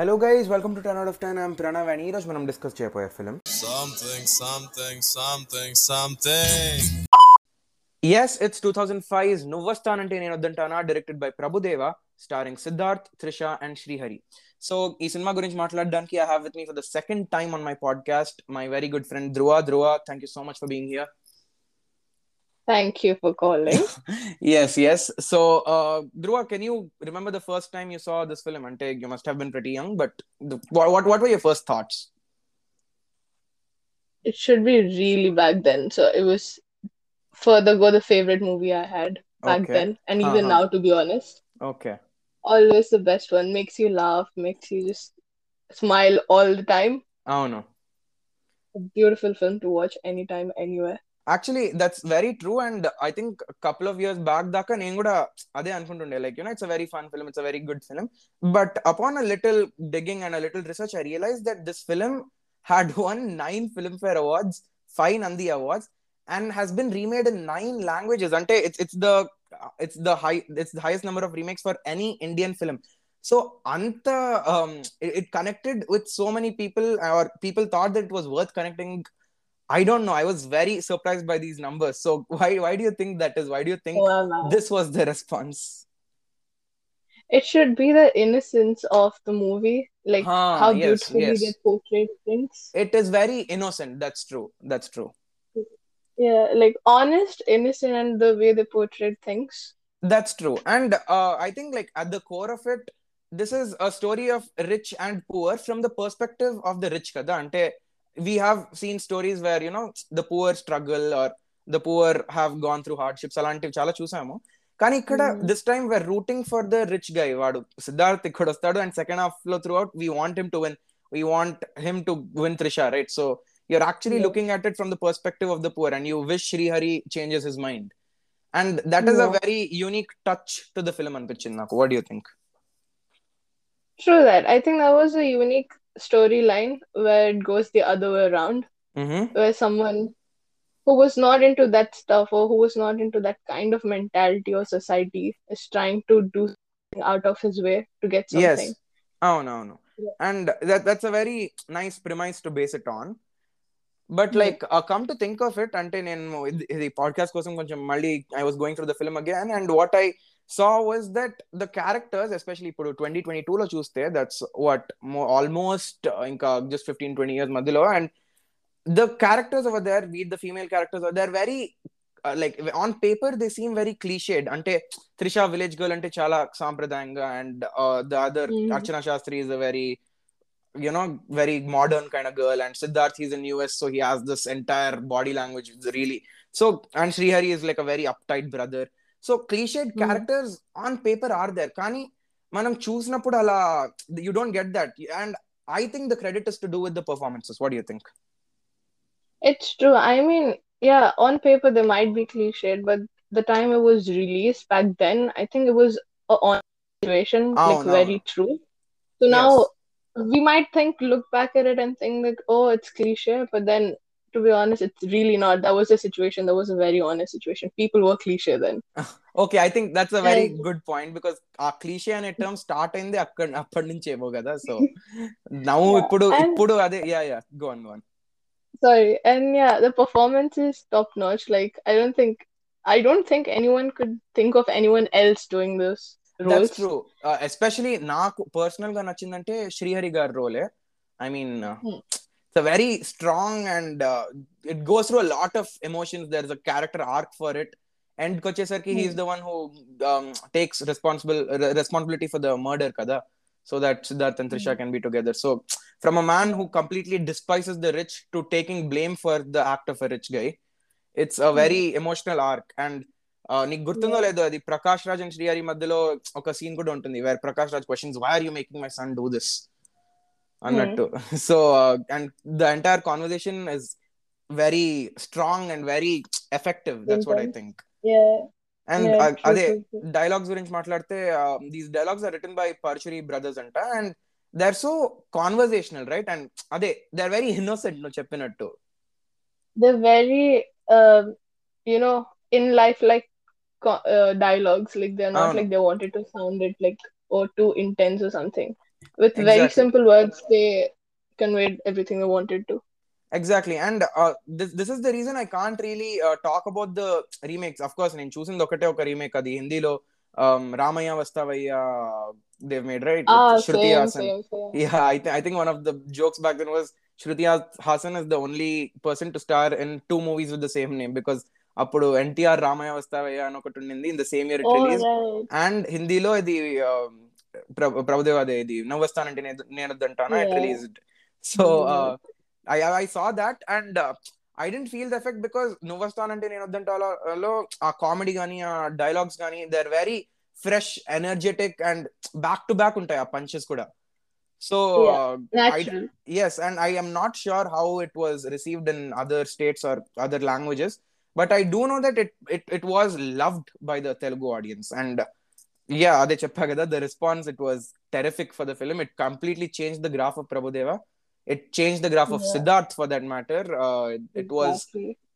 Hello guys welcome to ten out of ten I'm Pranav and ఈ రోజు మనం discuss చేయబోయే film Something, something, something, something. Yes it's two thousand five నువ్వస్తానంటే నేను వద్దంటానా directed by Prabhudeva starring Siddharth Trisha and Srihari so ఈ సినిమా గురించి మాట్లాడడానికి I have with me for the second time on my podcast my very good friend Dhruva Dhruva thank you so much for being here Thank you for calling. yes yes so uh dhruva can you remember the first time you saw this film and you must have been pretty young but the, what, what what were your first thoughts it should be really back then. So it was further go the favorite movie I had back Okay. then, and even Uh-huh. now, to be honest, okay always the best one. Makes you laugh, makes you just smile all the time. oh no A beautiful film to watch anytime, anywhere. Actually that's very true and I think couple of years back దాకా నేను కూడా అదే అనుకుంటుండే like you know it's a very fun film it's a very good film but upon a little digging and a little research I realize that this film had one nine film fair awards five Nandi awards and has been remade in nine languages అంటే it's it's the it's the high it's the highest number of remakes for any Indian film so అంత it connected with so many people are people thought that it was worth connecting I don't know. I was very surprised by these numbers. So why why do you think that is? Why do you think wow. this was the response? It should be the innocence of the movie, like Ah, how yes, beautifully yes. they portray things. It is very innocent. That's true. That's true. Yeah, like honest, innocent, and the way they portrayed things. That's true. And uh, I think like at the core of it, this is a story of rich and poor from the perspective of the rich kada. Ante we have seen stories where you know the poor struggle or the poor have gone through hardships అలాంటివి చాలా చూసాము కానీ ఇక్కడ Hmm. This time where rooting for the rich guy వాడు సిద్ధార్థ్ ఇక్కడ వస్తాడు and second half లో throughout we want him to win we want him to win Trisha right so you're actually Yeah. looking at it from the perspective of the poor and you wish Srihari changes his mind and that is a Yeah. very unique touch to the film అనిపించింది నాకు what do you think True that. I think that was a unique storyline where it goes the other way around, mm-hmm. where someone who was not into that stuff or who was not into that kind of mentality or society is trying to do something out of his way to get yes something. అవునవును Yeah. and that that's a very nice premise to base it on but Yeah. Like come to think of it అంటే నేను ఇది- ఇది podcast కోసం కొంచెం మళ్ళీ I was going through the film again and what I saw was that the characters especially ఇప్పుడు twenty twenty two లో చూస్తే దట్స్ వాట్ ఆల్మోస్ట్ ఇంకా జస్ట్ ఫిఫ్టీన్ ట్వంటీ ఇయర్స్ మధ్యలో and the characters over there, be it the female characters, they're very uh, like on paper they seem very cliched. Ante Trisha village girl ante chala sampradayanga and uh, the other Mhm. Archana Shastri is a very you know very modern kind of girl and Siddharth he's in US so he has this entire body language it's really so and Srihari is like a very uptight brother so cliched Mhm. characters on paper are there కానీ మనం చూసినప్పుడు అలా you don't get that and I think the credit is to do with the performances what do you think It's true. I mean, yeah, on paper they might be cliched, but the time it was released back then, I think it was a on situation, Oh, like no. very true. So Yes. now we might think, look back at it and think like, oh, it's cliche, but then to be honest, it's really not. That was a situation, that was a very honest situation. People were cliche then. Okay I think that's a very And- good point because ఆ cliché అనే term start అయింది అక్కడ అప్పటి నుంచి ఏమో కదా so నవ్వు Yeah, ఇప్పుడు and- ఇప్పుడు అదే yeah yeah gonna gonna Sorry, and yeah, the performance is top notch. Like I don't think I don't think anyone could think of anyone else doing this roles. That's true especially నాకు personal గా నచ్చిందంటే శ్రీహరి గారి రోలే I mean Hmm. It's very strong and it goes through a lot of emotions there is a character arc for it end కి వచ్చేసరికి he's the one who takes responsible responsibility for the murder కదా so that Siddharth and Trisha can be together so from a man who completely డిస్పైసెస్ the rich to taking blame for the act of a rich guy it's a very emotional arc and నీకు గుర్తుందో Yeah. లేదో అది Prakash Raj and Srihari మధ్యలో ఒక scene కూడా ఉంటుంది where Prakash Raj questions why are you making my son do this I'm not that too. So and the entire conversation is very strong and very effective. That's what I think. Yeah. And yeah, uh, dialogues um, these dialogues are written by Paruchuri brothers and and they're so conversational, right? And are they they're very innocent, no chapin at They're very uh, you know, in life like uh, dialogues, like they're not like they wanted to sound it like or too intense or something with very simple words they conveyed everything they wanted to. Exactly. And uh, this, this is the reason i can't really uh, talk about the remakes. Of course in choosing the remake. of the hindi lo um, Ramaiya Vastavaiya they've made right? Ah, same. Same, same. yeah I, th- I think one of the jokes back then was shruti Haasan is the only person to star in two movies with the same name because అప్పుడు ఎన్టీఆర్ రామాయ వస్తావయ్య అని ఒకటి ఉండింది in the same year release and హిందీలో ఇది um, um, ప్ర- ప్రభుదేవ్ అదే ఇది నవ్వొస్తానంటే నేను నేను వద్దంటాను it Yeah. Released so Yeah. I I saw that and I didn't feel the effect because నువ్వొస్తానంటే నేను వద్దంటాలో ఆ కామెడీ కానీ ఆ డైలాగ్స్ కానీ they are very fresh energetic and back to back ఉంటాయి ఆ పంచెస్ కూడా so Yeah. natural yes and i am not sure how it was received in other states or other languages but i do know that it it, it was loved by the telugu yeah అదే చెప్పా కదా the response it was terrific for the film it completely change the graph of Prabhudeva it change the graph of Siddharth for that matter it was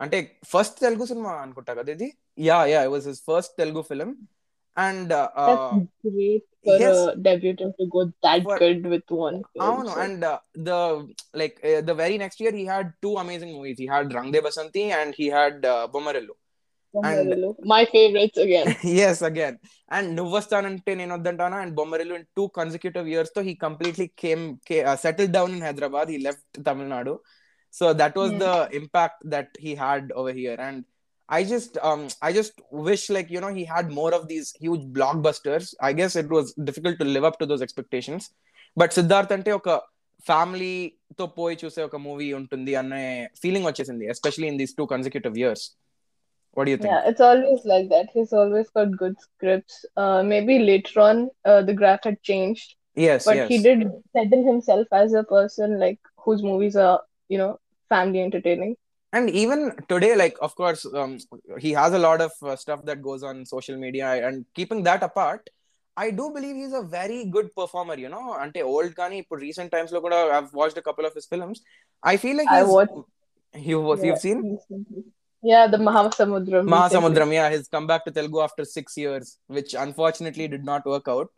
అంటే first Telugu సినిమా అనుకుంటా కదా ఇది? Yeah yeah it was his first Telugu film and అవును. And the like the very next year he had two amazing movies he had Rang De Basanti and he had Bommarillu my favourites again yes again. and నువ్వు వస్తానంటే నేను వద్దంటానా? And Bommarillu in two consecutive ఇయర్స్తో he completely came settle down in Hyderabad he left Tamil Nadu so that was the impact that he had over here and I just wish like you know he had more of these huge blockbusters. I guess it was difficult to live up to those expectations. But Siddharth అంటే ఒక పోయి చూసే ఒక movie ఉంటుంది అనే feeling వచ్చేసింది especially in these two consecutive years What do you think? Yeah, it's always like that. He's always got good scripts. Uh, maybe later on, uh, the graph had changed. Yes, but yes. he did settle himself as a person like whose movies are you know family entertaining. And even today, like of course, um, he has a lot of uh, stuff that goes on social media. And keeping that apart, I do believe he's a very good performer. You know, ante old kani recent times lo. I've watched a couple of his films. I feel like I watched. You yeah, you've seen. Recently. Yeah, the Mahasamudram. Mahasamudram, yeah, he's come back to Telugu after six years, which unfortunately did not work out.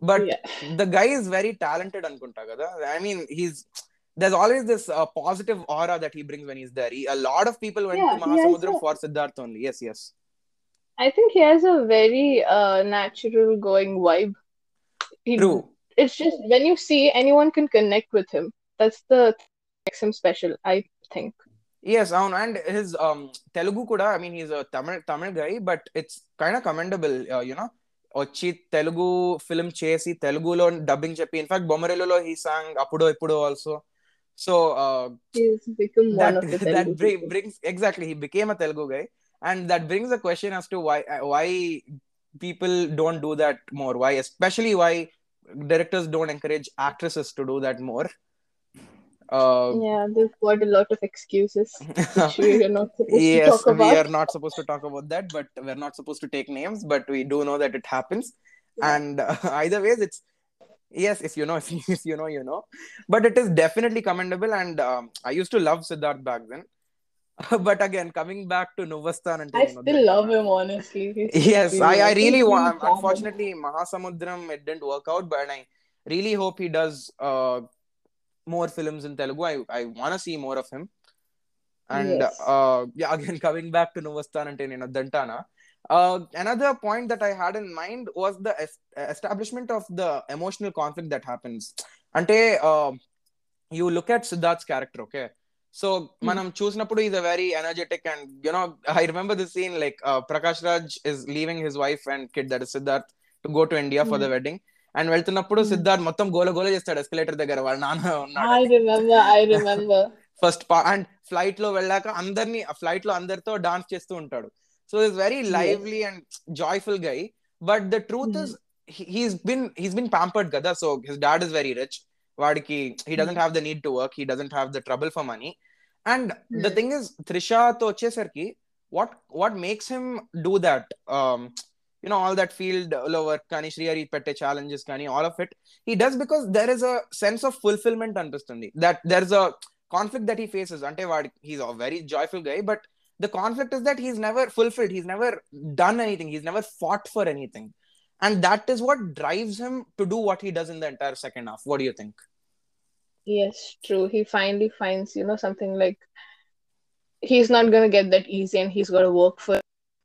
But Yeah. the guy is very talented, Ankunta Kada. I mean, he's there's always this uh, positive aura that he brings when he's there. He, a lot of people went Yeah, to Mahasamudram a- for Siddharth only. Yes, yes. I think he has a very uh, natural going vibe. He, True. It's just when you see anyone can connect with him. That's the makes him special, I think. Yes, అవును and his um Telugu కూడా I mean he's a Tamil Tamil guy but it's kind of commendable uh, you know వచ్చి Telugu film చేసి తెలుగులో dubbing చెప్పి in fact బొమ్మరిల్లులో he sang అప్పుడు ఇప్పుడు also so He's become one that of the that Telugu bring, people. brings exactly he became a Telugu guy and that brings a question as to why why people don't do that more why especially why directors don't encourage actresses to do that more uh, Yeah, there's quite a lot of excuses, which we are not supposed to yes talk we about. are not supposed to talk about that but we're not supposed to take names but we do know that it happens Yeah. and uh, either ways it's yes if you know if you know you know but it is definitely commendable and um, i used to love siddharth back then but again coming back to nuvastan and I still love him, honestly. He's yes really- i, I really really want unfortunately mahasamudram it didn't work out but i really hope he does uh, more films in telugu i, I want to see more of him and Yes. uh, yeah again coming back to nuvastan ante nenu dantana uh, another point that i had in mind was the es- establishment of the emotional conflict that happens ante uh, you look at siddharth's character okay so మనం చూసినప్పుడు is a very energetic and you know I remember this scene like Prakash Raj is leaving his wife and kid that Siddharth to go to India for the wedding and వెళ్తున్నప్పుడు Hmm. Siddharth మొత్తం గోల గోల చేస్తాడు escalator దగ్గర వాళ్ళ నాన్న I ఉన్నాడు remember, I remember. First and ఫ్లైట్లో వెళ్ళాక అందరినీ ఫ్లైట్లో అందరితో డాన్స్ చేస్తూ ఉంటాడు. So is very lively and joyful guy but the truth is he's been he's been pampered కదా. So his dad is very rich వాడికి he doesn't have the need to work he doesn't have the trouble for money and the. Thing is త్రిషాతో వచ్చేసరికి what what makes him do that you know all that field లో work కానీ శ్రీహరి పెట్టే challenges కానీ all of it he does because there is a sense of fulfilment అనిపిస్తుంది that there is a conflict that he faces అంటే వాడి he's a very joyful guy but the conflict is that he's never fulfilled he's never done anything he's never fought for anything and that is what drives him to do what he does in the entire second half what do you think Yes, true. He finally finds, you know, something like he's not gonna get that easy and he's gotta work for it.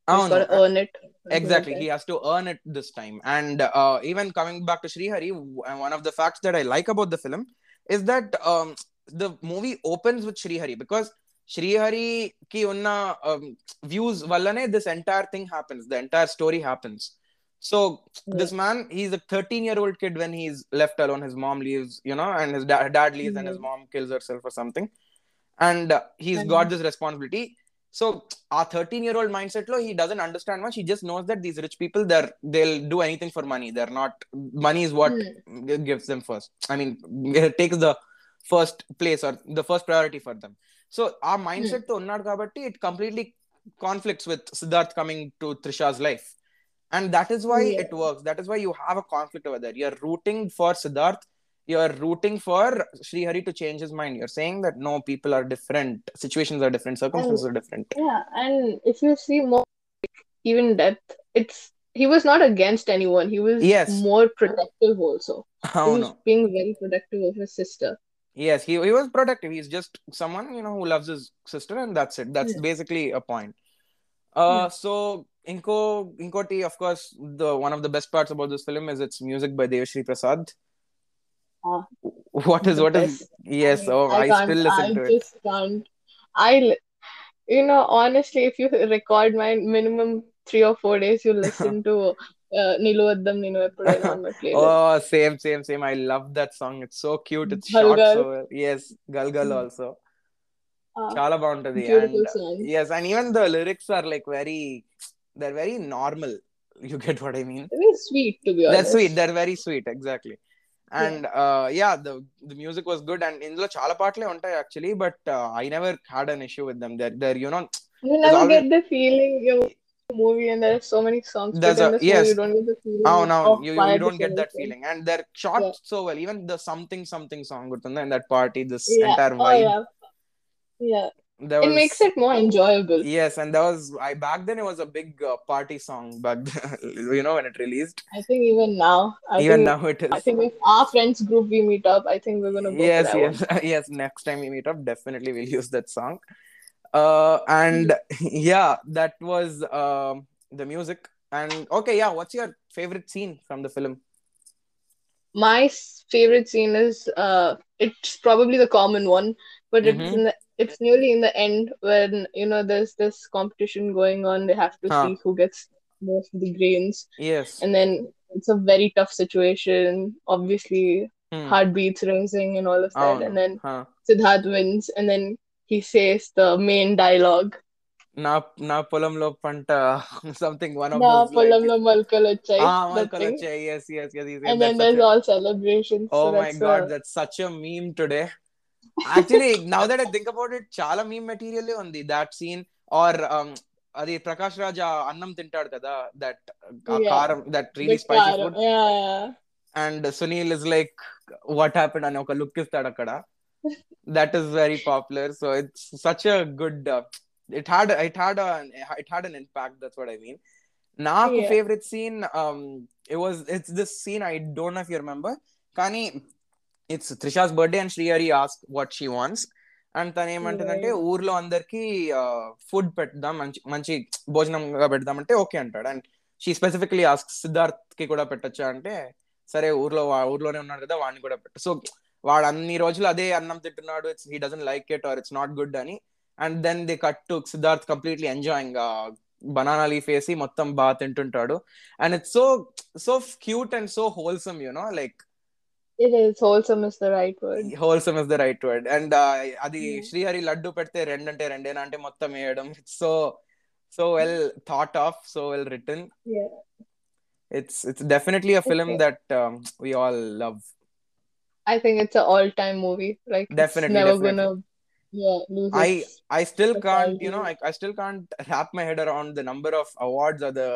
He's oh no gotta earn it. exactly. He has to earn it this time. And uh, even coming back to Srihari w- one of the facts that I like about the film is that um, the movie opens with Srihari because Srihari ki unna um, views vallane this entire thing happens the entire story happens. So this man he's a 13 year old kid when he's left alone. His mom leaves you know and his da- dad leaves and his Mhm. mom kills herself or something. And uh, he's got this responsibility so our 13 year old mindset lo, he doesn't understand much. He just knows that these rich people they're they'll do anything for money. They're not money is what hmm. gives them first. I mean, it takes the first place or the first priority for them. So our hmm. mindset to unnad kabatti it completely conflicts with Siddharth coming to Trisha's life. And that is why it works. That is why you have a conflict over there. You're rooting for Siddharth you're rooting for Srihari to change his mind. You're saying that no, people are different, situations are different, circumstances are different. Yeah, and if you see more even depth, it's he was not against anyone. He was Yes. more protective also. He Oh was no. being very protective of his sister. Yes, he, he was protective. He's just someone, you know, who loves his sister, and that's it. That's Yeah. basically a point. Uh, Yeah. so Inko Inkoti, of course, the one of the best parts about this film is its music by Devi Sri Prasad uh, what is what best. is yes oh i, I still listen I to just it can't. i you know honestly if you record my minimum three or four days you listen to uh, Nilu Addam Ninu on my. Oh, same, same, same. I love that song. It's so cute. It's Gal short. So well. Yes, Galgal mm-hmm. also. Uh, Chala And, song. yes, and even the lyrics are like very, they're very normal. You get what I mean? Very sweet, to be honest. They're sweet. They're very sweet, exactly. and uh, yeah the the music was good and ఇందులో చాలా పాటలే ఉంటాయి actually but uh, i never had an issue with them they're, they're you know You never always- get the feeling you're watching a movie and there are so many songs put There's in a- this yes. movie, you don't get the feeling oh no of you, why you this don't get film that is good. feeling and they're shot Yeah. so well even the something something song గుర్తుందా in that party this Yeah. entire Oh vibe yeah. Yeah. there It was makes it more enjoyable. yes and that was i back then it was a big uh, party song back then, you know when it released I think even now, I even think now it is I think if our friends group we meet up, I think we're gonna go yes yes yes next time we meet up definitely we'll use that song uh and yeah that was um the music and okay yeah what's your favorite scene from the film. My favorite scene is uh, it's probably the common one, but it's Mhm. in the it's nearly in the end when you know there's this competition going on. They have to Huh. see who gets most of the grains, yes and then it's a very tough situation. Obviously, Hmm. heartbeats racing and all of oh that, and no then huh. Siddharth wins, and then he says the main dialogue. నా నా పొలంలో పంట something one of నా those like పొలంలో మొలకలు వచ్చాయి ah that మొలకలు thing వచ్చాయి yes yes yes yes, yes and then that's such there's a all celebrations oh so my that's god uh, that's such a meme today actually now that I think about it చాలా meme material ఉంది that scene or um, అది ప్రకాష్ రాజ్ ఆ అన్నం తింటాడు కదా that ఆ Yeah. కారం that the really spicy కారం. Food yeah, yeah. And Sunil is like what happen అని ఒక లుక్ ఇస్తాడు అక్కడ that is very popular so it's such a good it had it had it had an impact that's what I mean నాకు Yeah. Favourite scene it was it's this scene I don't no if you remember కానీ it's Trisha's birthday and Srihari ask what she wants. And తను ఏమంటుందంటే. ఊర్లో అందరికి food పెడదాం మంచి మంచి భోజనంగా పెడదామంటే ఓకే అంటాడు. అండ్ షీ స్పెసిఫికలీ ఆస్క్ సిద్ధార్థ్కి కూడా పెట్టొచ్చా అంటే సరే ఊర్లో ఊర్లోనే ఉన్నాడు కదా వాడిని కూడా పెట్టు. సో వాడు అన్ని రోజులు అదే అన్నం తింటున్నాడు it's he doesn't like it or it's not good అని. And then they cut to Siddharth completely enjoying banana leaf వేసి మొత్తం బాగా తింటుంటాడు. And it's so so cute and so wholesome you know like It is wholesome is the right word. Wholesome is the right word and అది Yeah. Srihari laddu పెడితే రెండంటే రెండేనా అంటే మొత్తం వేయడం it's so so well thought of so well return Yeah. it's it's definitely a film Okay. that um, we all love I think it's an all-time movie. Like it's Definitely, never definitely. gonna yeah lose I- its i still That's can't all you know I, I still can't wrap my head around the number of awards or the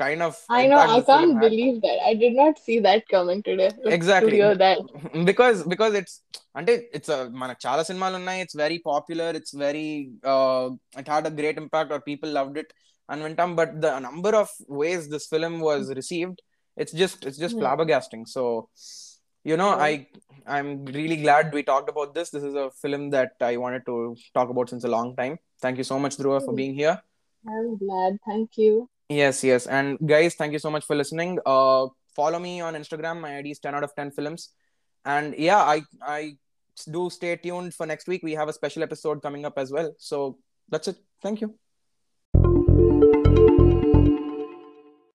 kind of I know impact I this film can't had. believe that. I did not see that coming today. Like, Exactly. To hear that. because because it's అంటే it's మనకు చాలా సినిమాలు ఉన్నాయి it's very popular it's very it had a great impact are people loved it అని వింటాం but the number of ways this film was received it's just it's just Yeah. flabbergasting so you know Yeah. i i'm really glad we talked about this this is a film that i wanted to talk about since a long time thank you so much dhruva for Mm. being here I'm glad. Thank you. Yes, yes. And guys, thank you so much for listening. Uh, follow me on Instagram. My ID is 10 out of 10 films. And yeah, I I do stay tuned for next week. We have a special episode coming up as well. So that's it. Thank you.